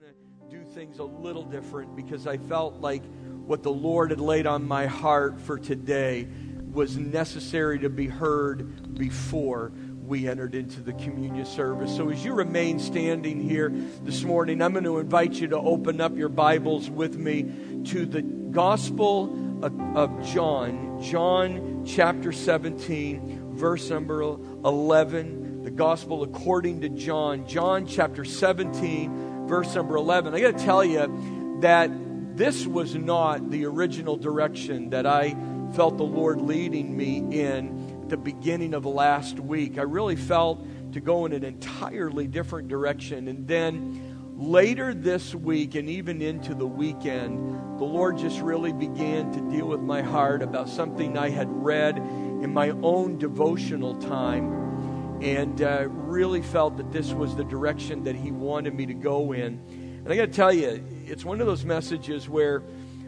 going to do things a little different because I felt like what the Lord had laid on my heart for today was necessary to be heard before we entered into the communion service. So, as you remain standing here this morning, I'm going to invite you to open up your Bibles with me to the Gospel of John, John chapter 17, verse number 11. The Gospel according to John, John chapter 17 verse number 11. I got to tell you that this was not the original direction that I felt the Lord leading me in the beginning of last week. I really felt to go in an entirely different direction. And then later this week and even into the weekend, the Lord just really began to deal with my heart about something I had read in my own devotional time and uh, really felt that this was the direction that he wanted me to go in. And I got to tell you, it's one of those messages where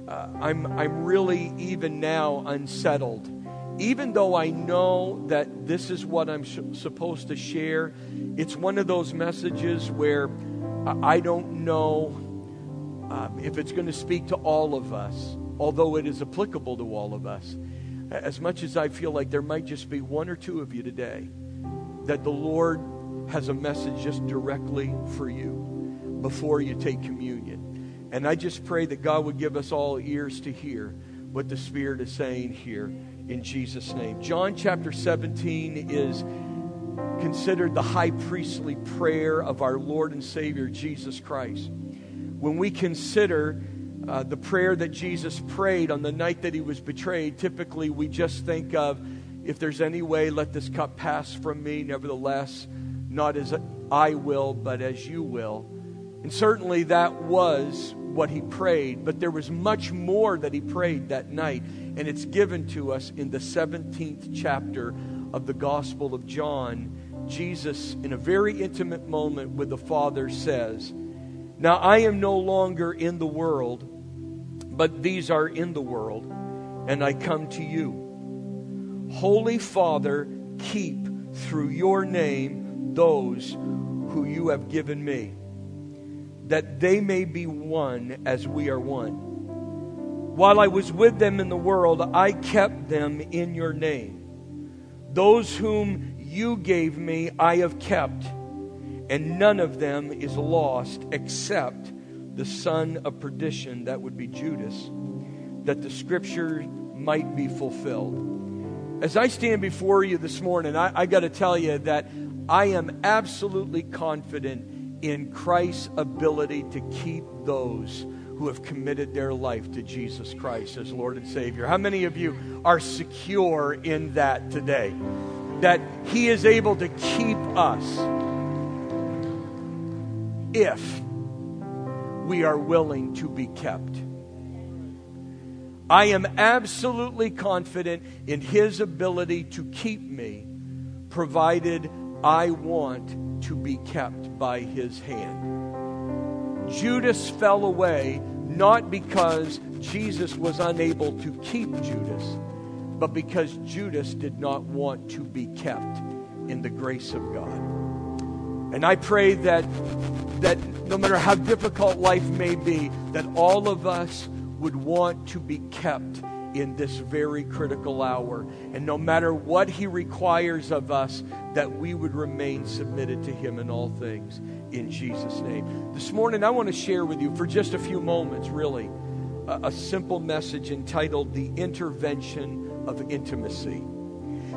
uh, I'm, I'm really even now unsettled. Even though I know that this is what I'm sh- supposed to share, it's one of those messages where I don't know um, if it's going to speak to all of us, although it is applicable to all of us. As much as I feel like there might just be one or two of you today that the Lord has a message just directly for you before you take communion. And I just pray that God would give us all ears to hear what the Spirit is saying here in Jesus' name. John chapter 17 is considered the high priestly prayer of our Lord and Savior Jesus Christ. When we consider uh, the prayer that Jesus prayed on the night that he was betrayed, typically we just think of if there's any way, let this cup pass from me. Nevertheless, not as I will, but as you will. And certainly that was what he prayed, but there was much more that he prayed that night. And it's given to us in the 17th chapter of the Gospel of John. Jesus, in a very intimate moment with the Father, says, Now I am no longer in the world, but these are in the world, and I come to you. Holy Father, keep through your name those who you have given me, that they may be one as we are one. While I was with them in the world, I kept them in your name. Those whom you gave me, I have kept, and none of them is lost except the son of perdition, that would be Judas, that the scripture might be fulfilled. As I stand before you this morning, I, I got to tell you that I am absolutely confident in Christ's ability to keep those who have committed their life to Jesus Christ as Lord and Savior. How many of you are secure in that today? That He is able to keep us if we are willing to be kept. I am absolutely confident in His ability to keep me, provided I want to be kept by His hand. Judas fell away not because Jesus was unable to keep Judas, but because Judas did not want to be kept in the grace of God. And I pray that, that no matter how difficult life may be, that all of us would want to be kept in this very critical hour. And no matter what He requires of us, that we would remain submitted to Him in all things in Jesus' name. This morning, I want to share with you for just a few moments, really, a, a simple message entitled The Intervention of Intimacy.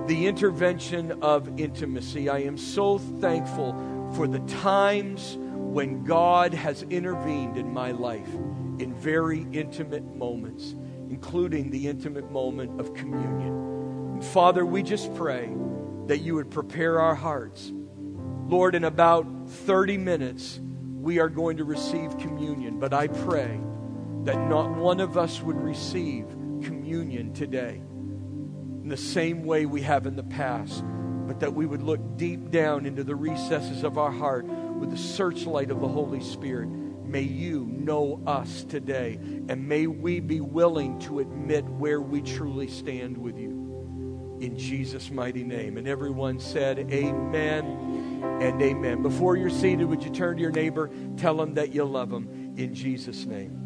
The intervention of intimacy. I am so thankful for the times when God has intervened in my life in very intimate moments, including the intimate moment of communion. And Father, we just pray that you would prepare our hearts. Lord, in about 30 minutes, we are going to receive communion, but I pray that not one of us would receive communion today in the same way we have in the past, but that we would look deep down into the recesses of our heart with the searchlight of the Holy Spirit May you know us today, and may we be willing to admit where we truly stand with you. in Jesus' mighty name. And everyone said, Amen and amen. Before you're seated, would you turn to your neighbor, tell them that you love them in Jesus' name.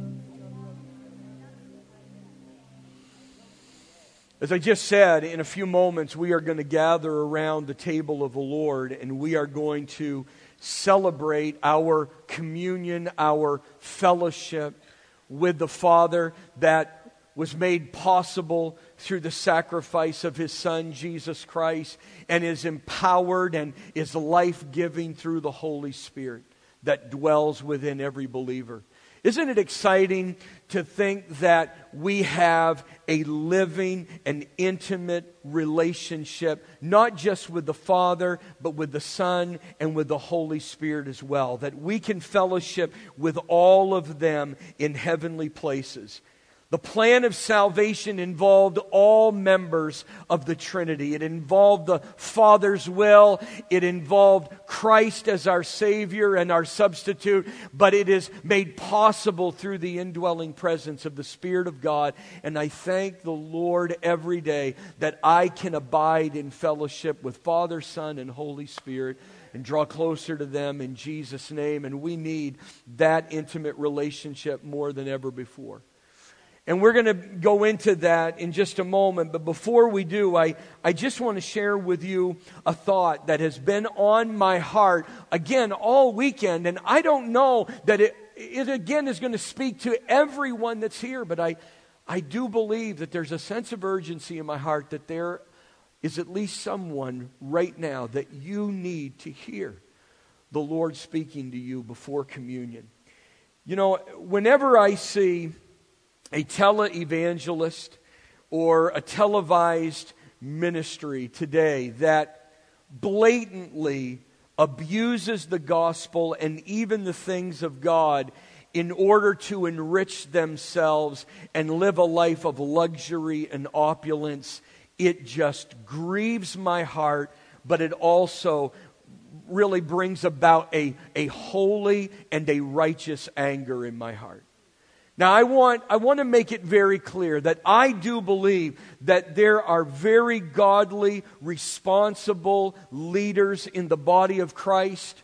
As I just said, in a few moments, we are going to gather around the table of the Lord and we are going to celebrate our communion, our fellowship with the Father that was made possible through the sacrifice of his Son, Jesus Christ, and is empowered and is life giving through the Holy Spirit that dwells within every believer. Isn't it exciting to think that we have a living and intimate relationship, not just with the Father, but with the Son and with the Holy Spirit as well? That we can fellowship with all of them in heavenly places. The plan of salvation involved all members of the Trinity. It involved the Father's will. It involved Christ as our Savior and our substitute. But it is made possible through the indwelling presence of the Spirit of God. And I thank the Lord every day that I can abide in fellowship with Father, Son, and Holy Spirit and draw closer to them in Jesus' name. And we need that intimate relationship more than ever before. And we're going to go into that in just a moment. But before we do, I, I just want to share with you a thought that has been on my heart again all weekend. And I don't know that it, it again is going to speak to everyone that's here, but I, I do believe that there's a sense of urgency in my heart that there is at least someone right now that you need to hear the Lord speaking to you before communion. You know, whenever I see a televangelist or a televised ministry today that blatantly abuses the gospel and even the things of God in order to enrich themselves and live a life of luxury and opulence. It just grieves my heart, but it also really brings about a, a holy and a righteous anger in my heart. Now, I want, I want to make it very clear that I do believe that there are very godly, responsible leaders in the body of Christ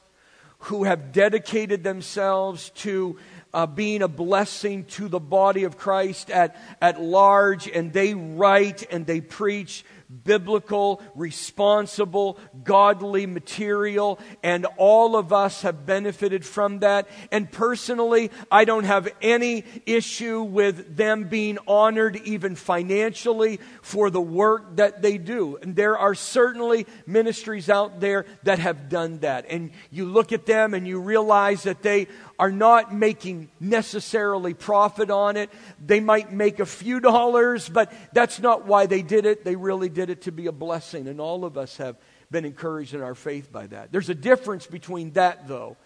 who have dedicated themselves to uh, being a blessing to the body of Christ at, at large, and they write and they preach biblical, responsible, godly material, and all of us have benefited from that. And personally, I don't have any issue with them being honored, even financially, for the work that they do. And there are certainly ministries out there that have done that. And you look at them and you realize that they are not making necessarily profit on it. They might make a few dollars, but that's not why they did it. They really did it to be a blessing. And all of us have been encouraged in our faith by that. There's a difference between that, though,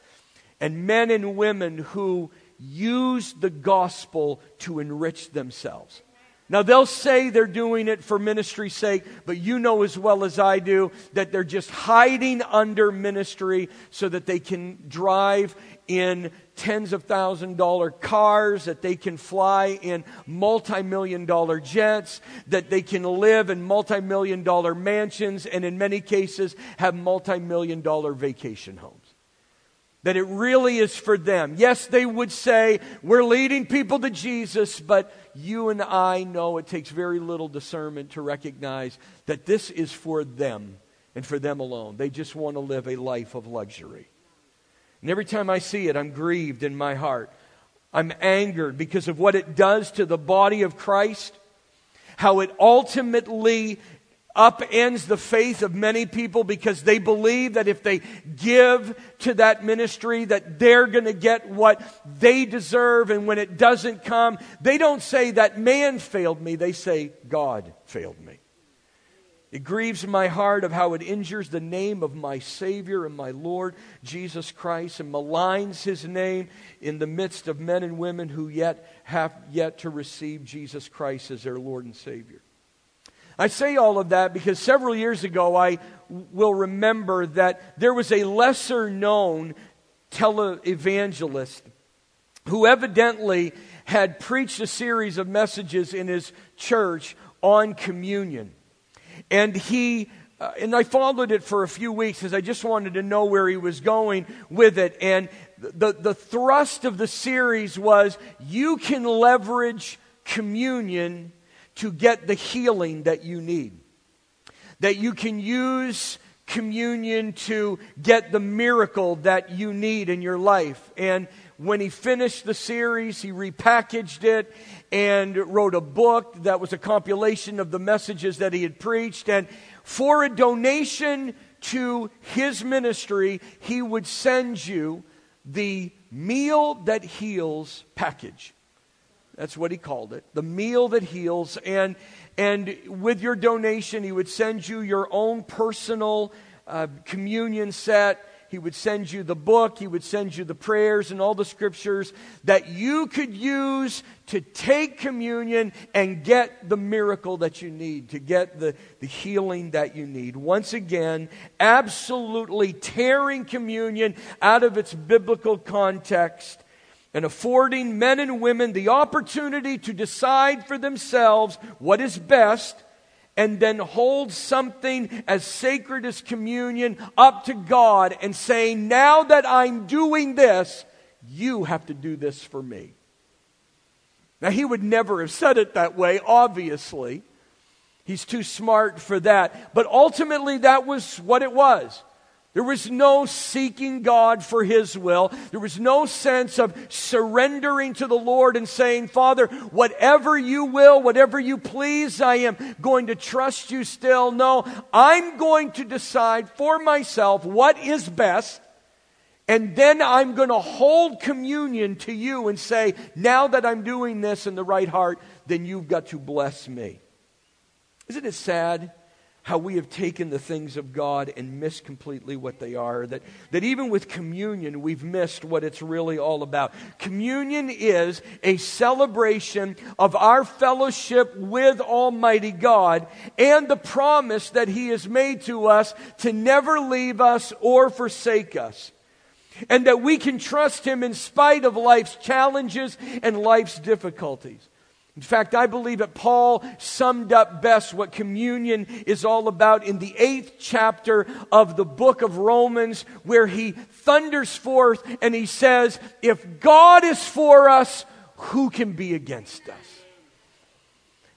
and men and women who use the gospel to enrich themselves. Now, they'll say they're doing it for ministry's sake, but you know as well as I do that they're just hiding under ministry so that they can drive in tens of thousand dollar cars, that they can fly in multi million dollar jets, that they can live in multi million dollar mansions, and in many cases have multi million dollar vacation homes. That it really is for them. Yes, they would say, We're leading people to Jesus, but you and I know it takes very little discernment to recognize that this is for them and for them alone. They just want to live a life of luxury. And every time I see it, I'm grieved in my heart. I'm angered because of what it does to the body of Christ, how it ultimately upends the faith of many people because they believe that if they give to that ministry that they're going to get what they deserve and when it doesn't come they don't say that man failed me they say god failed me it grieves my heart of how it injures the name of my Savior and my Lord Jesus Christ and maligns his name in the midst of men and women who yet have yet to receive Jesus Christ as their Lord and Savior. I say all of that because several years ago I will remember that there was a lesser known televangelist who evidently had preached a series of messages in his church on communion. And he, uh, and I followed it for a few weeks because I just wanted to know where he was going with it. And the, the thrust of the series was you can leverage communion to get the healing that you need. That you can use communion to get the miracle that you need in your life. And when he finished the series, he repackaged it and wrote a book that was a compilation of the messages that he had preached. And for a donation to his ministry, he would send you the meal that heals package. That's what he called it. The meal that heals. And, and with your donation, he would send you your own personal uh, communion set. He would send you the book. He would send you the prayers and all the scriptures that you could use to take communion and get the miracle that you need, to get the, the healing that you need. Once again, absolutely tearing communion out of its biblical context and affording men and women the opportunity to decide for themselves what is best and then hold something as sacred as communion up to God and saying, Now that I'm doing this, you have to do this for me. Now, he would never have said it that way, obviously. He's too smart for that. But ultimately, that was what it was. There was no seeking God for His will. There was no sense of surrendering to the Lord and saying, Father, whatever you will, whatever you please, I am going to trust you still. No, I'm going to decide for myself what is best. And then I'm going to hold communion to you and say, now that I'm doing this in the right heart, then you've got to bless me. Isn't it sad? How we have taken the things of God and missed completely what they are. That, that even with communion, we've missed what it's really all about. Communion is a celebration of our fellowship with Almighty God and the promise that He has made to us to never leave us or forsake us. And that we can trust Him in spite of life's challenges and life's difficulties. In fact, I believe that Paul summed up best what communion is all about in the eighth chapter of the book of Romans, where he thunders forth and he says, If God is for us, who can be against us?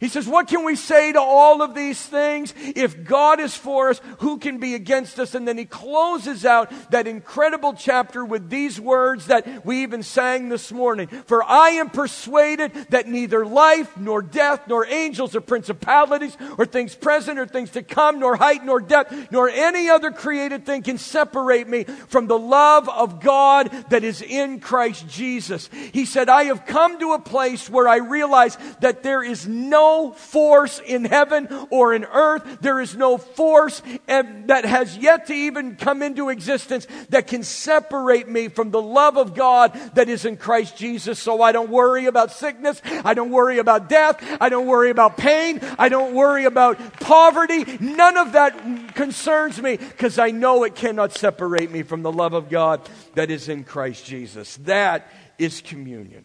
He says, What can we say to all of these things? If God is for us, who can be against us? And then he closes out that incredible chapter with these words that we even sang this morning. For I am persuaded that neither life, nor death, nor angels, or principalities, or things present, or things to come, nor height, nor depth, nor any other created thing can separate me from the love of God that is in Christ Jesus. He said, I have come to a place where I realize that there is no force in heaven or in earth. There is no force that has yet to even come into existence that can separate me from the love of God that is in Christ Jesus. So I don't worry about sickness. I don't worry about death. I don't worry about pain. I don't worry about poverty. None of that concerns me because I know it cannot separate me from the love of God that is in Christ Jesus. That is communion.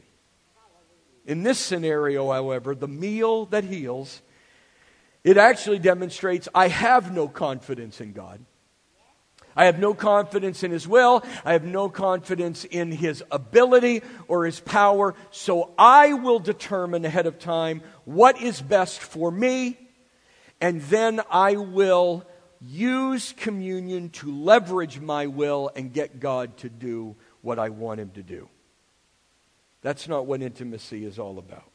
In this scenario, however, the meal that heals, it actually demonstrates I have no confidence in God. I have no confidence in His will. I have no confidence in His ability or His power. So I will determine ahead of time what is best for me. And then I will use communion to leverage my will and get God to do what I want Him to do. That's not what intimacy is all about.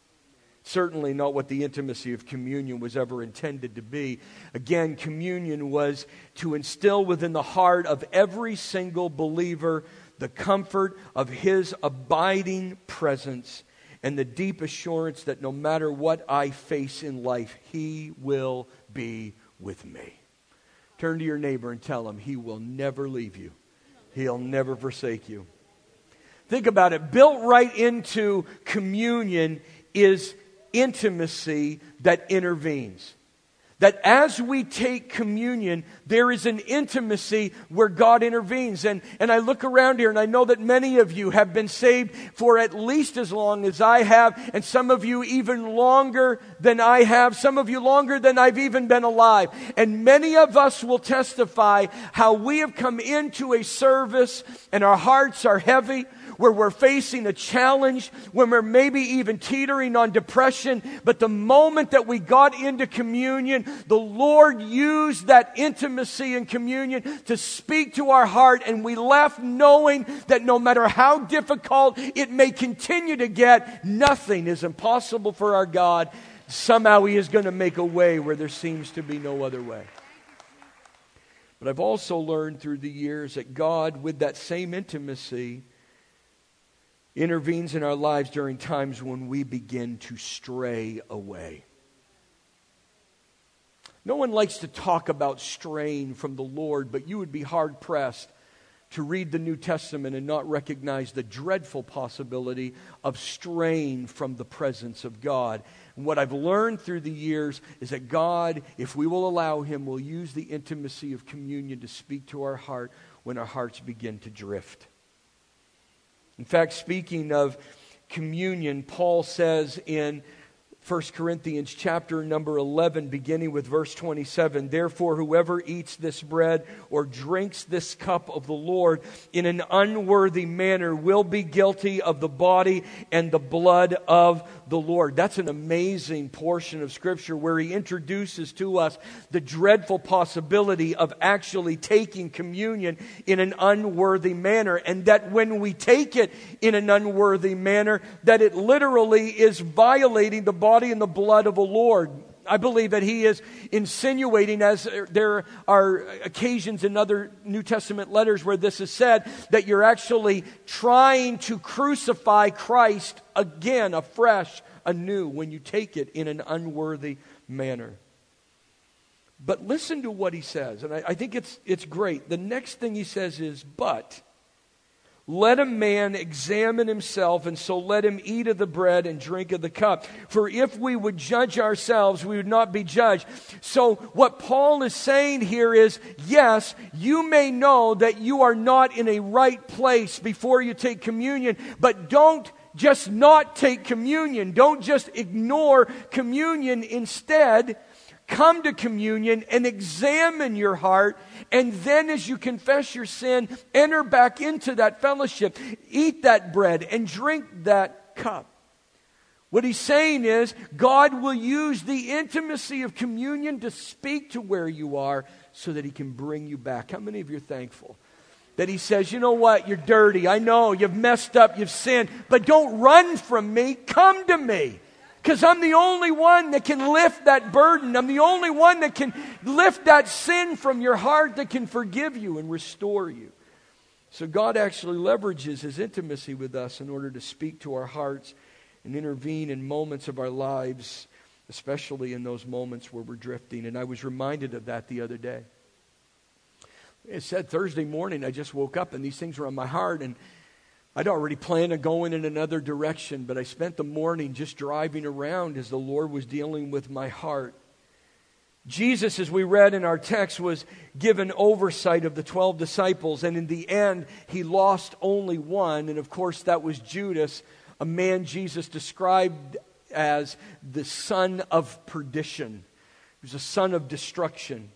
Certainly not what the intimacy of communion was ever intended to be. Again, communion was to instill within the heart of every single believer the comfort of his abiding presence and the deep assurance that no matter what I face in life, he will be with me. Turn to your neighbor and tell him he will never leave you, he'll never forsake you. Think about it. Built right into communion is intimacy that intervenes. that as we take communion, there is an intimacy where God intervenes. And, and I look around here and I know that many of you have been saved for at least as long as I have, and some of you even longer than I have, some of you longer than I've even been alive. And many of us will testify how we have come into a service and our hearts are heavy where we're facing a challenge, when we're maybe even teetering on depression. But the moment that we got into communion, the Lord used that intimacy in communion to speak to our heart, and we left knowing that no matter how difficult it may continue to get, nothing is impossible for our God. Somehow He is going to make a way where there seems to be no other way. But I've also learned through the years that God, with that same intimacy, intervenes in our lives during times when we begin to stray away. No one likes to talk about straying from the Lord, but you would be hard pressed to read the New Testament and not recognize the dreadful possibility of straying from the presence of God. And what I've learned through the years is that God, if we will allow Him, will use the intimacy of communion to speak to our heart when our hearts begin to drift. In fact, speaking of communion, Paul says in 1 Corinthians chapter number 11, beginning with verse 27. Therefore, whoever eats this bread or drinks this cup of the Lord in an unworthy manner will be guilty of the body and the blood of the Lord. That's an amazing portion of Scripture where he introduces to us the dreadful possibility of actually taking communion in an unworthy manner. And that when we take it in an unworthy manner, that it literally is violating the body and the blood of the Lord. I believe that he is insinuating, as there are occasions in other New Testament letters where this is said, that you're actually trying to crucify Christ again, afresh, anew, when you take it in an unworthy manner. But listen to what he says, and I, I think it's, it's great. The next thing he says is, but let a man examine himself, and so let him eat of the bread and drink of the cup. For if we would judge ourselves, we would not be judged. So, what Paul is saying here is yes, you may know that you are not in a right place before you take communion, but don't just not take communion. Don't just ignore communion. Instead, come to communion and examine your heart. And then, as you confess your sin, enter back into that fellowship. Eat that bread and drink that cup. What he's saying is, God will use the intimacy of communion to speak to where you are so that he can bring you back. How many of you are thankful? That he says, you know what, you're dirty. I know you've messed up, you've sinned, but don't run from me. Come to me. Because I'm the only one that can lift that burden. I'm the only one that can lift that sin from your heart that can forgive you and restore you. So God actually leverages his intimacy with us in order to speak to our hearts and intervene in moments of our lives, especially in those moments where we're drifting. And I was reminded of that the other day. It said Thursday morning, I just woke up and these things were on my heart. And I'd already planned on going in another direction, but I spent the morning just driving around as the Lord was dealing with my heart. Jesus, as we read in our text, was given oversight of the 12 disciples, and in the end, he lost only one, and of course, that was Judas, a man Jesus described as the son of perdition. He was a son of destruction.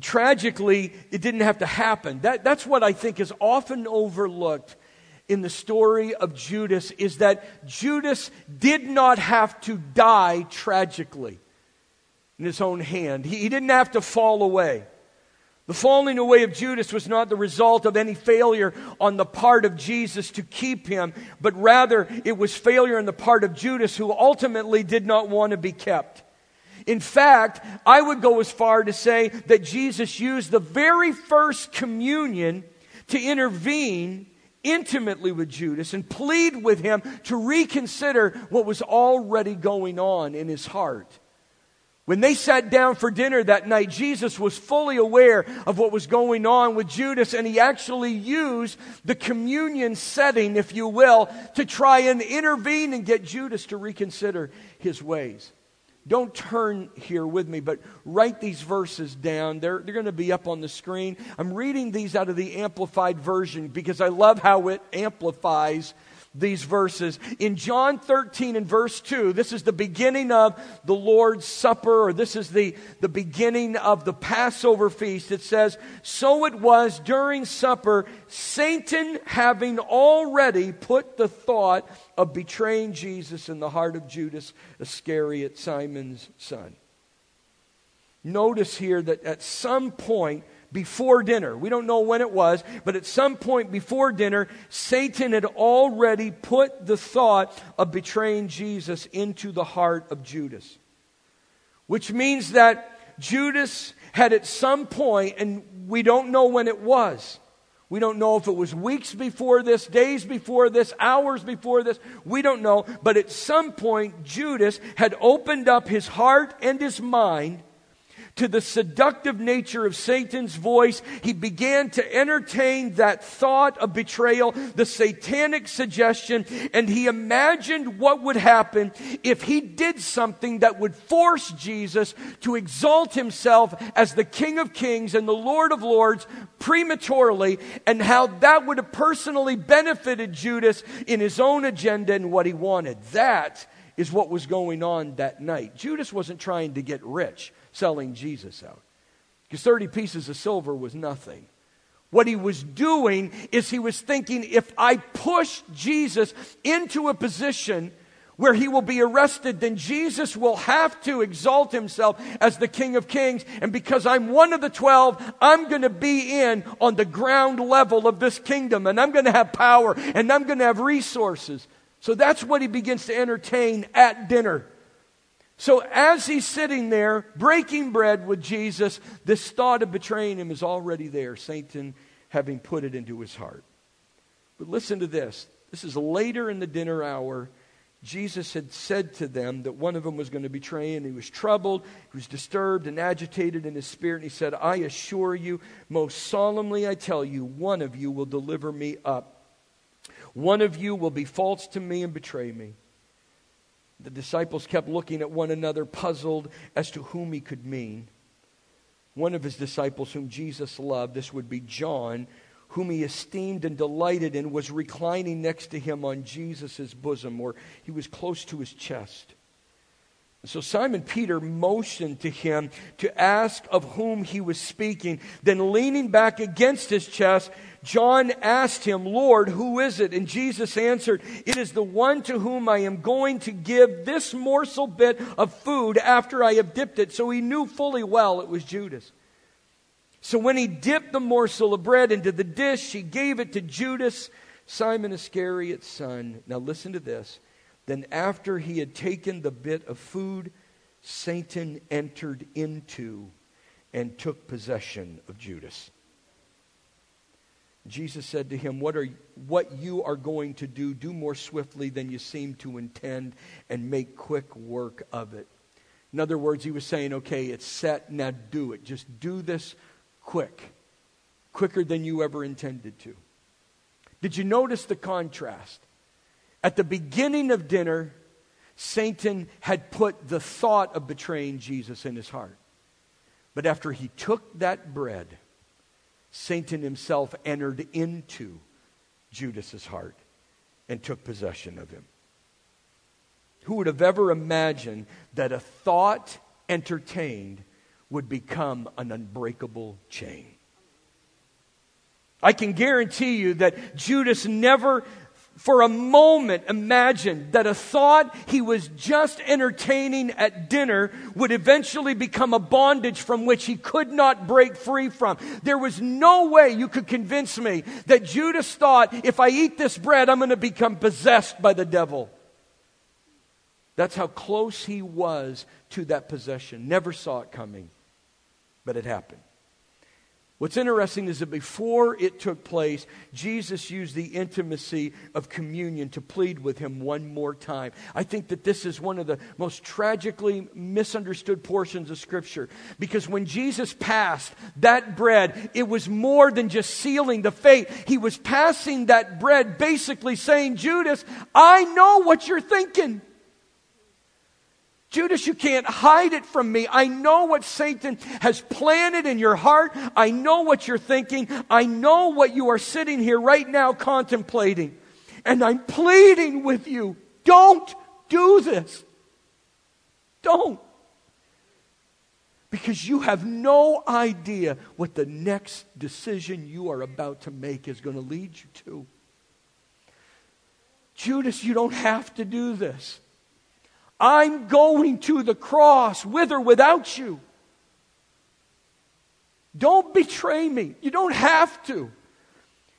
Tragically, it didn't have to happen. That, that's what I think is often overlooked in the story of Judas is that Judas did not have to die tragically in his own hand. He, he didn't have to fall away. The falling away of Judas was not the result of any failure on the part of Jesus to keep him, but rather it was failure on the part of Judas who ultimately did not want to be kept. In fact, I would go as far to say that Jesus used the very first communion to intervene intimately with Judas and plead with him to reconsider what was already going on in his heart. When they sat down for dinner that night, Jesus was fully aware of what was going on with Judas, and he actually used the communion setting, if you will, to try and intervene and get Judas to reconsider his ways. Don't turn here with me, but write these verses down. They're, they're going to be up on the screen. I'm reading these out of the Amplified Version because I love how it amplifies these verses. In John 13 and verse 2, this is the beginning of the Lord's Supper, or this is the, the beginning of the Passover feast. It says, So it was during supper, Satan having already put the thought of betraying Jesus in the heart of Judas Iscariot, Simon's son. Notice here that at some point, before dinner. We don't know when it was, but at some point before dinner, Satan had already put the thought of betraying Jesus into the heart of Judas. Which means that Judas had at some point, and we don't know when it was. We don't know if it was weeks before this, days before this, hours before this. We don't know. But at some point, Judas had opened up his heart and his mind to the seductive nature of Satan's voice, he began to entertain that thought of betrayal, the satanic suggestion, and he imagined what would happen if he did something that would force Jesus to exalt himself as the King of Kings and the Lord of Lords prematurely, and how that would have personally benefited Judas in his own agenda and what he wanted. That is what was going on that night. Judas wasn't trying to get rich selling Jesus out. Because 30 pieces of silver was nothing. What he was doing is he was thinking if I push Jesus into a position where he will be arrested, then Jesus will have to exalt himself as the King of Kings. And because I'm one of the 12, I'm going to be in on the ground level of this kingdom and I'm going to have power and I'm going to have resources. So that's what he begins to entertain at dinner. So as he's sitting there breaking bread with Jesus, this thought of betraying him is already there, Satan having put it into his heart. But listen to this. This is later in the dinner hour. Jesus had said to them that one of them was going to betray him. He was troubled, he was disturbed and agitated in his spirit. And he said, I assure you, most solemnly I tell you, one of you will deliver me up. One of you will be false to me and betray me. The disciples kept looking at one another, puzzled as to whom he could mean. One of his disciples, whom Jesus loved, this would be John, whom he esteemed and delighted in, was reclining next to him on Jesus' bosom, or he was close to his chest. So Simon Peter motioned to him to ask of whom he was speaking. Then, leaning back against his chest, John asked him, Lord, who is it? And Jesus answered, It is the one to whom I am going to give this morsel bit of food after I have dipped it. So he knew fully well it was Judas. So when he dipped the morsel of bread into the dish, he gave it to Judas, Simon Iscariot's son. Now listen to this. Then, after he had taken the bit of food, Satan entered into and took possession of Judas. Jesus said to him, what, are, what you are going to do, do more swiftly than you seem to intend, and make quick work of it. In other words, he was saying, okay, it's set, now do it. Just do this quick, quicker than you ever intended to. Did you notice the contrast? At the beginning of dinner, Satan had put the thought of betraying Jesus in his heart. But after he took that bread, Satan himself entered into Judas's heart and took possession of him. Who would have ever imagined that a thought entertained would become an unbreakable chain? I can guarantee you that Judas never for a moment imagined that a thought he was just entertaining at dinner would eventually become a bondage from which he could not break free from. There was no way you could convince me that Judas thought, if I eat this bread, I'm going to become possessed by the devil. That's how close he was to that possession. Never saw it coming, but it happened. What's interesting is that before it took place, Jesus used the intimacy of communion to plead with him one more time. I think that this is one of the most tragically misunderstood portions of Scripture because when Jesus passed that bread, it was more than just sealing the fate. He was passing that bread, basically saying, Judas, I know what you're thinking. Judas, you can't hide it from me. I know what Satan has planted in your heart. I know what you're thinking. I know what you are sitting here right now contemplating. And I'm pleading with you don't do this. Don't. Because you have no idea what the next decision you are about to make is going to lead you to. Judas, you don't have to do this. I'm going to the cross with or without you. Don't betray me. You don't have to.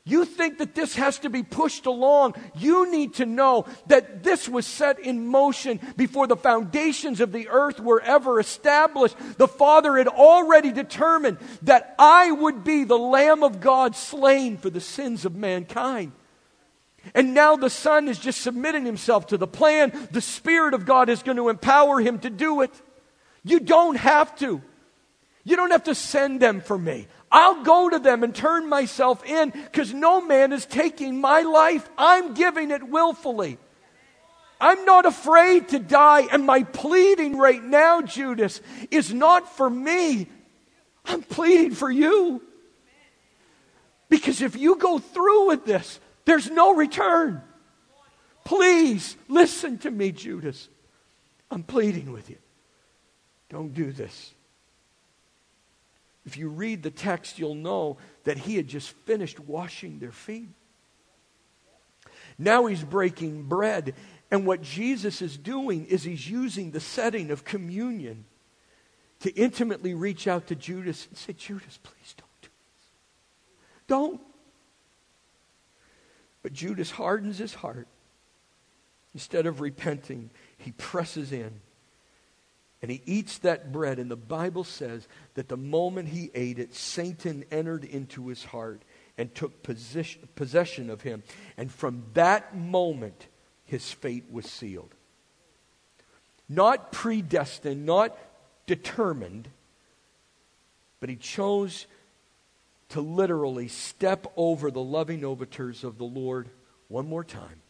You think that this has to be pushed along. You need to know that this was set in motion before the foundations of the earth were ever established. The Father had already determined that I would be the Lamb of God slain for the sins of mankind. And now the Son is just submitting himself to the plan. The Spirit of God is going to empower him to do it. You don't have to. You don't have to send them for me. I'll go to them and turn myself in because no man is taking my life. I'm giving it willfully. I'm not afraid to die. And my pleading right now, Judas, is not for me. I'm pleading for you. Because if you go through with this, there's no return. Please listen to me, Judas. I'm pleading with you. Don't do this. If you read the text, you'll know that he had just finished washing their feet. Now he's breaking bread. And what Jesus is doing is he's using the setting of communion to intimately reach out to Judas and say, Judas, please don't do this. Don't. But Judas hardens his heart. Instead of repenting, he presses in and he eats that bread. And the Bible says that the moment he ate it, Satan entered into his heart and took position, possession of him. And from that moment, his fate was sealed. Not predestined, not determined, but he chose to literally step over the loving overtures of the Lord one more time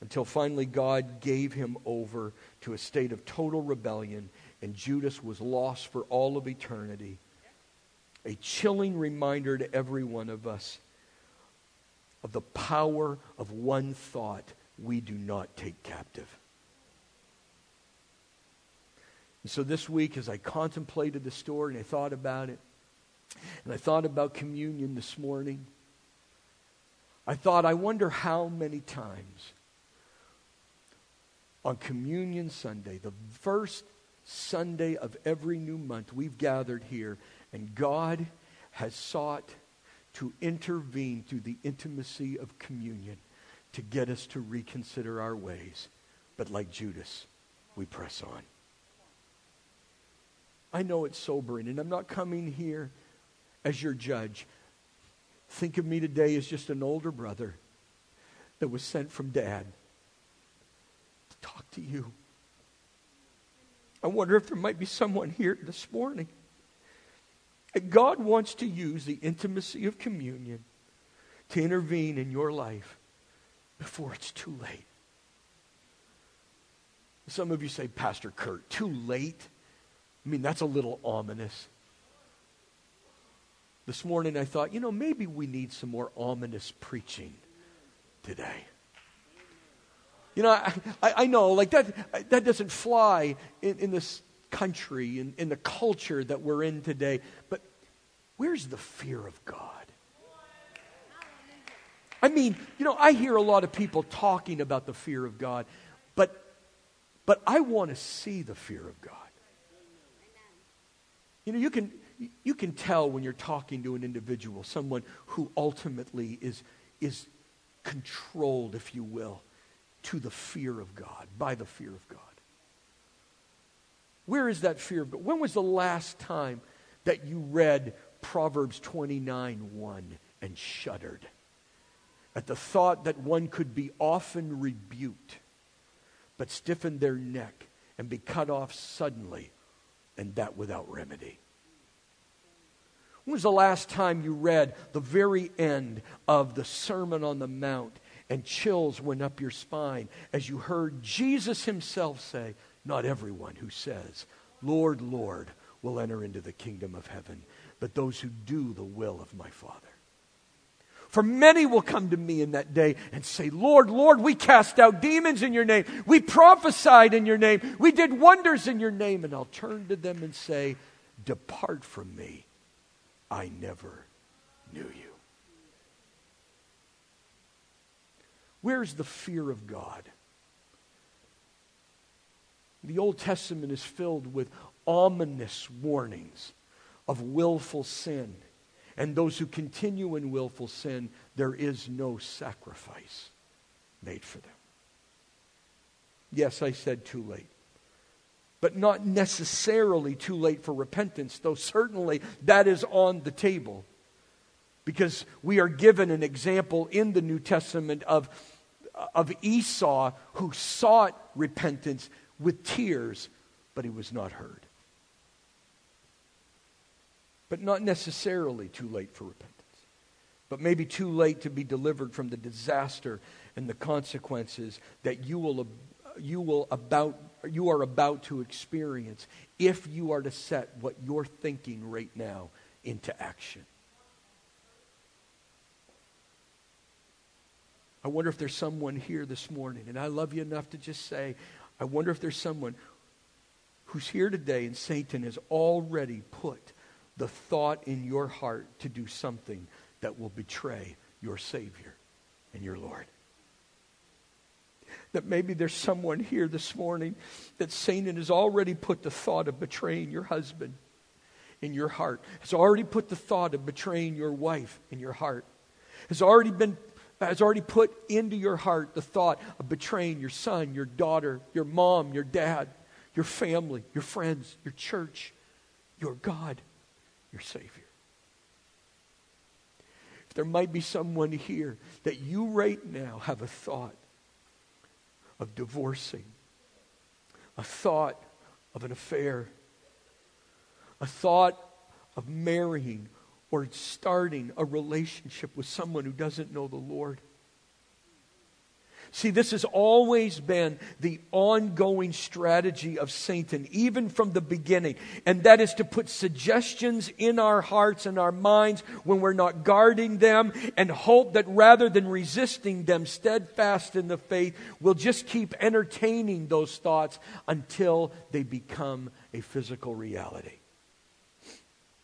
until finally God gave him over to a state of total rebellion and Judas was lost for all of eternity. A chilling reminder to every one of us of the power of one thought we do not take captive. And so this week, as I contemplated the story and I thought about it, and I thought about communion this morning. I thought, I wonder how many times on Communion Sunday, the first Sunday of every new month, we've gathered here, and God has sought to intervene through the intimacy of communion to get us to reconsider our ways. But like Judas, we press on. I know it's sobering, and I'm not coming here as your judge. Think of me today as just an older brother that was sent from dad to talk to you. I wonder if there might be someone here this morning. God wants to use the intimacy of communion to intervene in your life before it's too late. Some of you say, Pastor Kurt, too late? I mean, that's a little ominous. This morning I thought, you know, maybe we need some more ominous preaching today. You know, I, I, know, like that, that doesn't fly in, in this country, in, in the culture that we're in today. But where's the fear of God? I mean, you know, I hear a lot of people talking about the fear of God, but, but I want to see the fear of God. You know, you can, you can tell when you're talking to an individual, someone who ultimately is, is controlled, if you will, to the fear of God, by the fear of God. Where is that fear of God? When was the last time that you read Proverbs 29 1 and shuddered at the thought that one could be often rebuked, but stiffen their neck and be cut off suddenly, and that without remedy? When was the last time you read the very end of the Sermon on the Mount and chills went up your spine as you heard Jesus himself say, not everyone who says, Lord, Lord, will enter into the kingdom of heaven, but those who do the will of my Father. For many will come to me in that day and say, Lord, Lord, we cast out demons in your name. We prophesied in your name. We did wonders in your name. And I'll turn to them and say, Depart from me. I never knew you. Where's the fear of God? The Old Testament is filled with ominous warnings of willful sin. And those who continue in willful sin, there is no sacrifice made for them. Yes, I said too late. But not necessarily too late for repentance, though certainly that is on the table. Because we are given an example in the New Testament of, of Esau who sought repentance with tears, but he was not heard. But not necessarily too late for repentance, but maybe too late to be delivered from the disaster and the consequences that you will, you will about, you are about to experience if you are to set what you're thinking right now into action. I wonder if there's someone here this morning, and I love you enough to just say, I wonder if there's someone who's here today and Satan has already put the thought in your heart to do something that will betray your Savior and your Lord. That maybe there's someone here this morning that Satan has already put the thought of betraying your husband in your heart, has already put the thought of betraying your wife in your heart, has already been has already put into your heart the thought of betraying your son, your daughter, your mom, your dad, your family, your friends, your church, your God, your Savior. If there might be someone here that you right now have a thought of divorcing, a thought of an affair, a thought of marrying or starting a relationship with someone who doesn't know the Lord. See, this has always been the ongoing strategy of Satan, even from the beginning. And that is to put suggestions in our hearts and our minds when we're not guarding them and hope that rather than resisting them steadfast in the faith, we'll just keep entertaining those thoughts until they become a physical reality.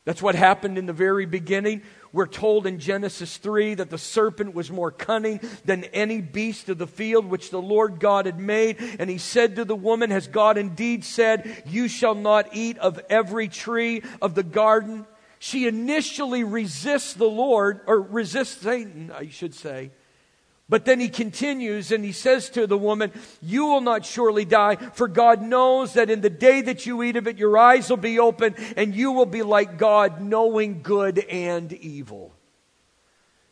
That's what happened in the very beginning. We're told in Genesis 3 that the serpent was more cunning than any beast of the field which the Lord God had made. And he said to the woman, Has God indeed said, You shall not eat of every tree of the garden? She initially resists the Lord, or resists Satan, I should say. But then he continues and he says to the woman, You will not surely die, for God knows that in the day that you eat of it, your eyes will be open and you will be like God, knowing good and evil.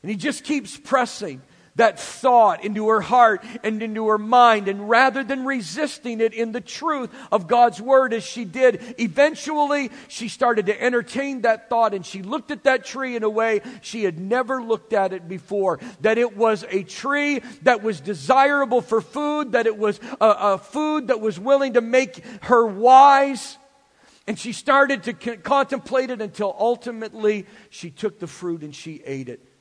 And he just keeps pressing that thought into her heart and into her mind. And rather than resisting it in the truth of God's word as she did, eventually she started to entertain that thought and she looked at that tree in a way she had never looked at it before. That it was a tree that was desirable for food, that it was a, a food that was willing to make her wise. And she started to contemplate it until ultimately she took the fruit and she ate it.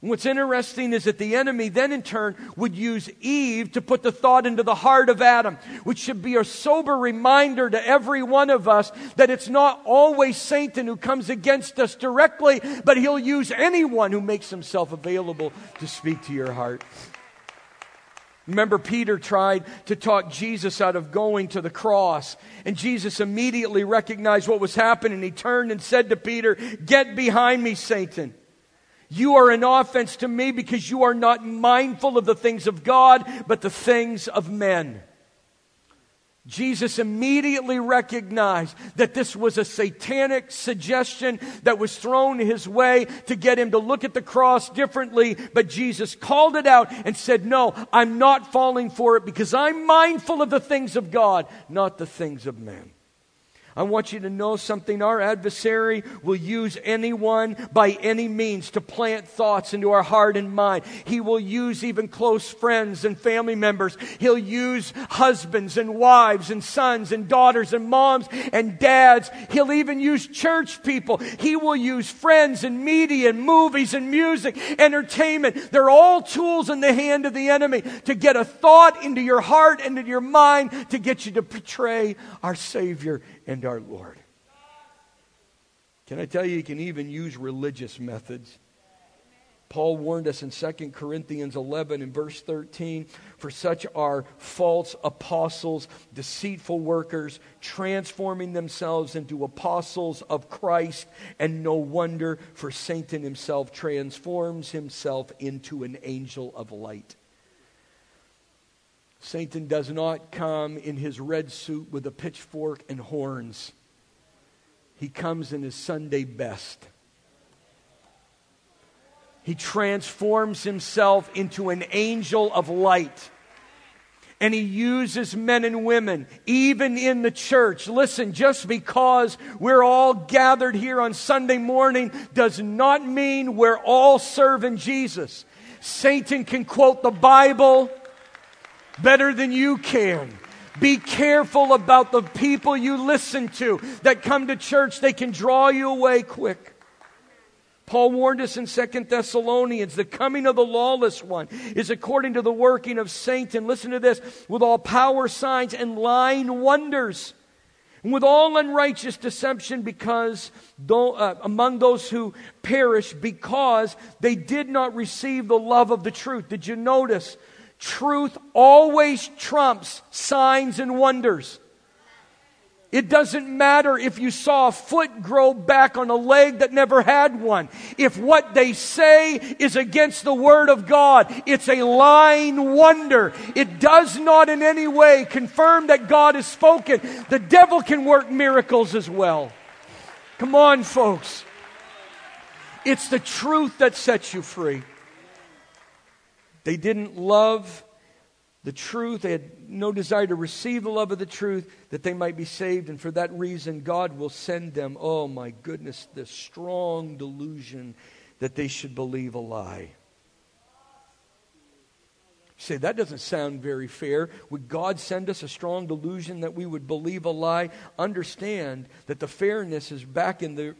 What's interesting is that the enemy then in turn would use Eve to put the thought into the heart of Adam, which should be a sober reminder to every one of us that it's not always Satan who comes against us directly, but he'll use anyone who makes himself available to speak to your heart. Remember, Peter tried to talk Jesus out of going to the cross, and Jesus immediately recognized what was happening. He turned and said to Peter, Get behind me, Satan. You are an offense to me because you are not mindful of the things of God, but the things of men. Jesus immediately recognized that this was a satanic suggestion that was thrown his way to get him to look at the cross differently. But Jesus called it out and said, No, I'm not falling for it because I'm mindful of the things of God, not the things of men. I want you to know something. Our adversary will use anyone by any means to plant thoughts into our heart and mind. He will use even close friends and family members. He'll use husbands and wives and sons and daughters and moms and dads. He'll even use church people. He will use friends and media and movies and music, entertainment. They're all tools in the hand of the enemy to get a thought into your heart and into your mind to get you to betray our Savior and our Lord. Can I tell you, you can even use religious methods. Paul warned us in 2 Corinthians 11 and verse 13 For such are false apostles, deceitful workers, transforming themselves into apostles of Christ. And no wonder, for Satan himself transforms himself into an angel of light. Satan does not come in his red suit with a pitchfork and horns. He comes in his Sunday best. He transforms himself into an angel of light. And he uses men and women, even in the church. Listen, just because we're all gathered here on Sunday morning does not mean we're all serving Jesus. Satan can quote the Bible better than you can. Be careful about the people you listen to that come to church. They can draw you away quick. Paul warned us in Second Thessalonians the coming of the lawless one is according to the working of Satan. Listen to this with all power, signs, and lying wonders. And with all unrighteous deception, because though, uh, among those who perish, because they did not receive the love of the truth. Did you notice? Truth always trumps signs and wonders. It doesn't matter if you saw a foot grow back on a leg that never had one. If what they say is against the Word of God, it's a lying wonder. It does not in any way confirm that God has spoken. The devil can work miracles as well. Come on, folks. It's the truth that sets you free. They didn't love the truth. They had no desire to receive the love of the truth that they might be saved. And for that reason, God will send them, oh my goodness, this strong delusion that they should believe a lie. You say, that doesn't sound very fair. Would God send us a strong delusion that we would believe a lie? Understand that the fairness is back in the,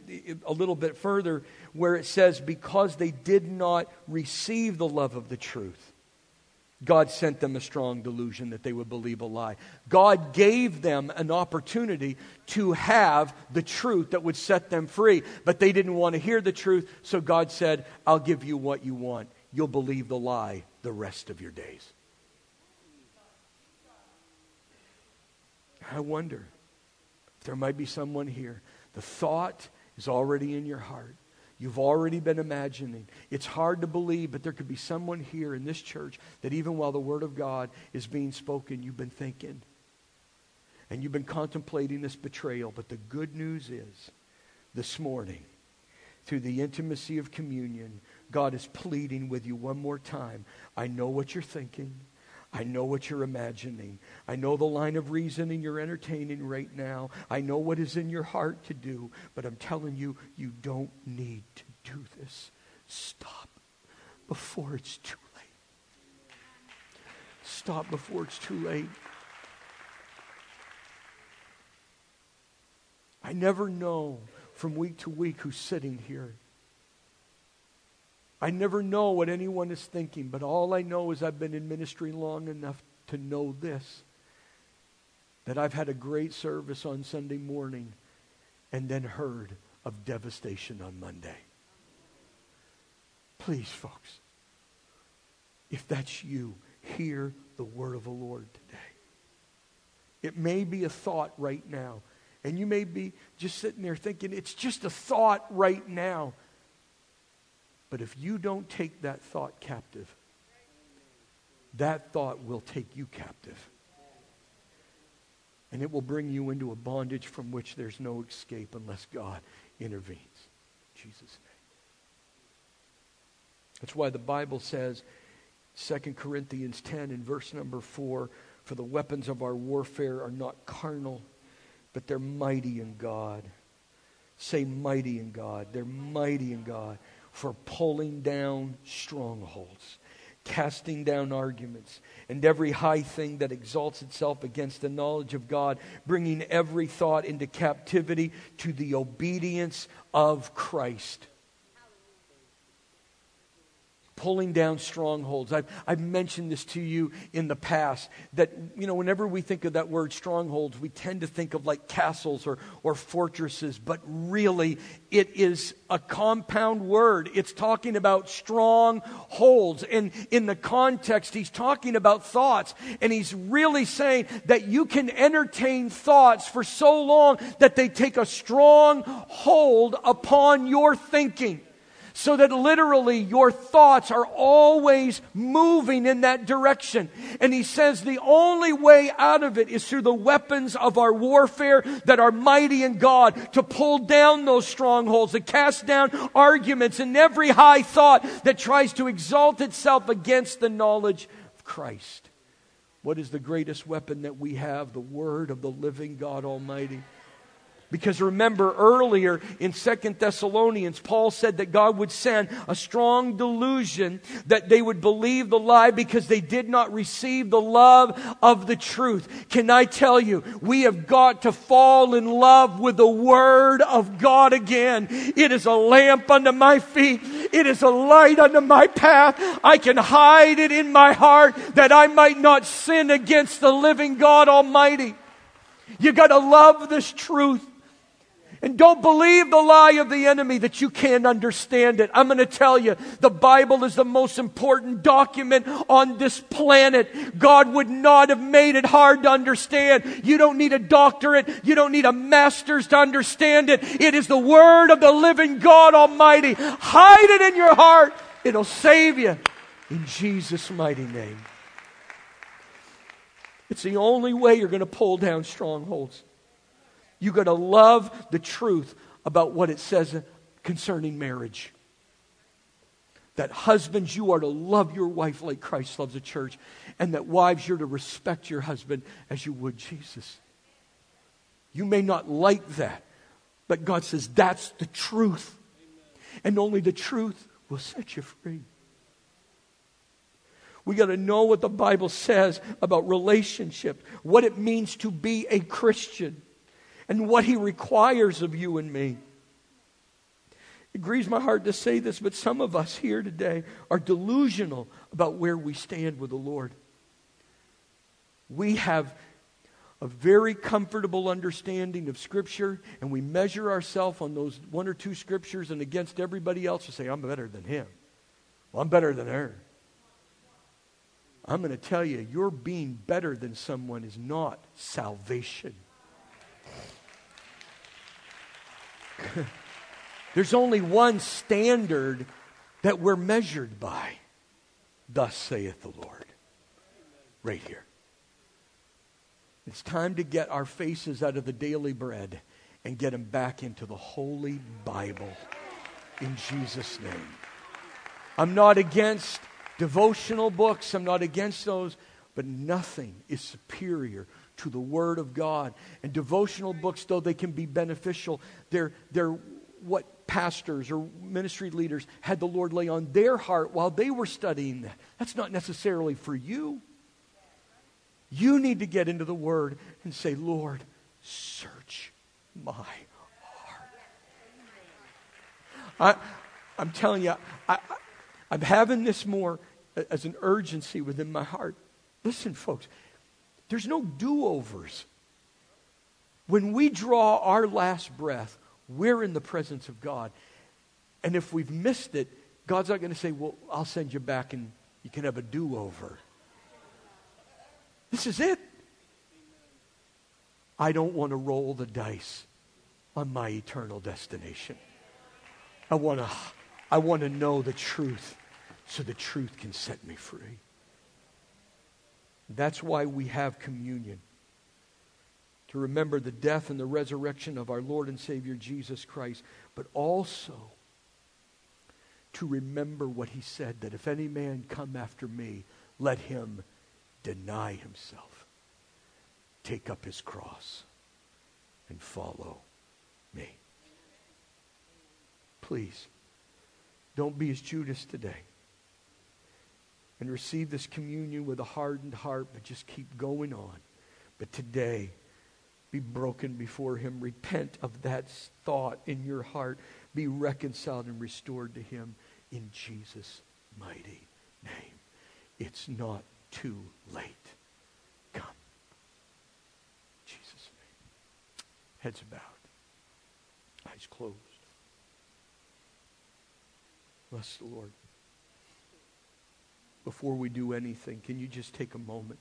a little bit further where it says, because they did not receive the love of the truth, God sent them a strong delusion that they would believe a lie. God gave them an opportunity to have the truth that would set them free, but they didn't want to hear the truth, so God said, I'll give you what you want. You'll believe the lie the rest of your days. I wonder if there might be someone here. The thought is already in your heart. You've already been imagining. It's hard to believe, but there could be someone here in this church that even while the Word of God is being spoken, you've been thinking and you've been contemplating this betrayal. But the good news is this morning, through the intimacy of communion, God is pleading with you one more time. I know what you're thinking. I know what you're imagining. I know the line of reasoning you're entertaining right now. I know what is in your heart to do. But I'm telling you, you don't need to do this. Stop before it's too late. Stop before it's too late. I never know from week to week who's sitting here. I never know what anyone is thinking, but all I know is I've been in ministry long enough to know this that I've had a great service on Sunday morning and then heard of devastation on Monday. Please, folks, if that's you, hear the word of the Lord today. It may be a thought right now, and you may be just sitting there thinking, it's just a thought right now. But if you don't take that thought captive, that thought will take you captive. And it will bring you into a bondage from which there's no escape unless God intervenes. In Jesus' name. That's why the Bible says, 2 Corinthians 10 in verse number 4, for the weapons of our warfare are not carnal but they're mighty in God. Say mighty in God. They're mighty in God for pulling down strongholds, casting down arguments, and every high thing that exalts itself against the knowledge of God, bringing every thought into captivity to the obedience of Christ pulling down strongholds. I've, I've mentioned this to you in the past that, you know, whenever we think of that word strongholds, we tend to think of like castles or, or fortresses, but really it is a compound word. It's talking about strongholds. And in the context, he's talking about thoughts. And he's really saying that you can entertain thoughts for so long that they take a strong hold upon your thinking so that literally your thoughts are always moving in that direction. And he says the only way out of it is through the weapons of our warfare that are mighty in God to pull down those strongholds, to cast down arguments and every high thought that tries to exalt itself against the knowledge of Christ. What is the greatest weapon that we have? The Word of the living God Almighty. Because remember earlier in Second Thessalonians, Paul said that God would send a strong delusion that they would believe the lie because they did not receive the love of the truth. Can I tell you, we have got to fall in love with the Word of God again. It is a lamp unto my feet. It is a light unto my path. I can hide it in my heart that I might not sin against the living God Almighty. You gotta love this truth. And don't believe the lie of the enemy that you can't understand it. I'm going to tell you, the Bible is the most important document on this planet. God would not have made it hard to understand. You don't need a doctorate. You don't need a master's to understand it. It is the Word of the living God Almighty. Hide it in your heart. It'll save you in Jesus' mighty name. It's the only way you're going to pull down strongholds. You got to love the truth about what it says concerning marriage. That husbands, you are to love your wife like Christ loves the church, and that wives, you're to respect your husband as you would Jesus. You may not like that, but God says that's the truth. And only the truth will set you free. We got to know what the Bible says about relationship, what it means to be a Christian and what He requires of you and me. It grieves my heart to say this, but some of us here today are delusional about where we stand with the Lord. We have a very comfortable understanding of Scripture, and we measure ourselves on those one or two Scriptures and against everybody else to say, I'm better than him. Well, I'm better than her. I'm going to tell you, your being better than someone is not salvation. There's only one standard that we're measured by. Thus saith the Lord. Right here. It's time to get our faces out of the daily bread and get them back into the Holy Bible in Jesus' name. I'm not against devotional books, I'm not against those, but nothing is superior to the Word of God. And devotional books, though they can be beneficial, they're, they're what pastors or ministry leaders had the Lord lay on their heart while they were studying that. That's not necessarily for you. You need to get into the Word and say, Lord, search my heart. I, I'm telling you, I, I, I'm having this more as an urgency within my heart. Listen, folks, there's no do overs. When we draw our last breath, we're in the presence of God. And if we've missed it, God's not going to say, Well, I'll send you back and you can have a do over. This is it. I don't want to roll the dice on my eternal destination. I want to, I want to know the truth so the truth can set me free. That's why we have communion. To remember the death and the resurrection of our Lord and Savior Jesus Christ, but also to remember what he said that if any man come after me, let him deny himself, take up his cross, and follow me. Please, don't be as Judas today and receive this communion with a hardened heart, but just keep going on. But today, be broken before Him. Repent of that thought in your heart. Be reconciled and restored to Him in Jesus' mighty name. It's not too late. Come. Jesus' name. Heads bowed. Eyes closed. Bless the Lord before we do anything, can you just take a moment?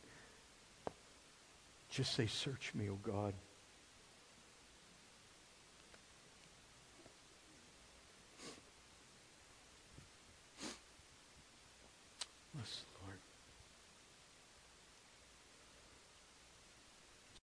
Just say, Search me, O oh God.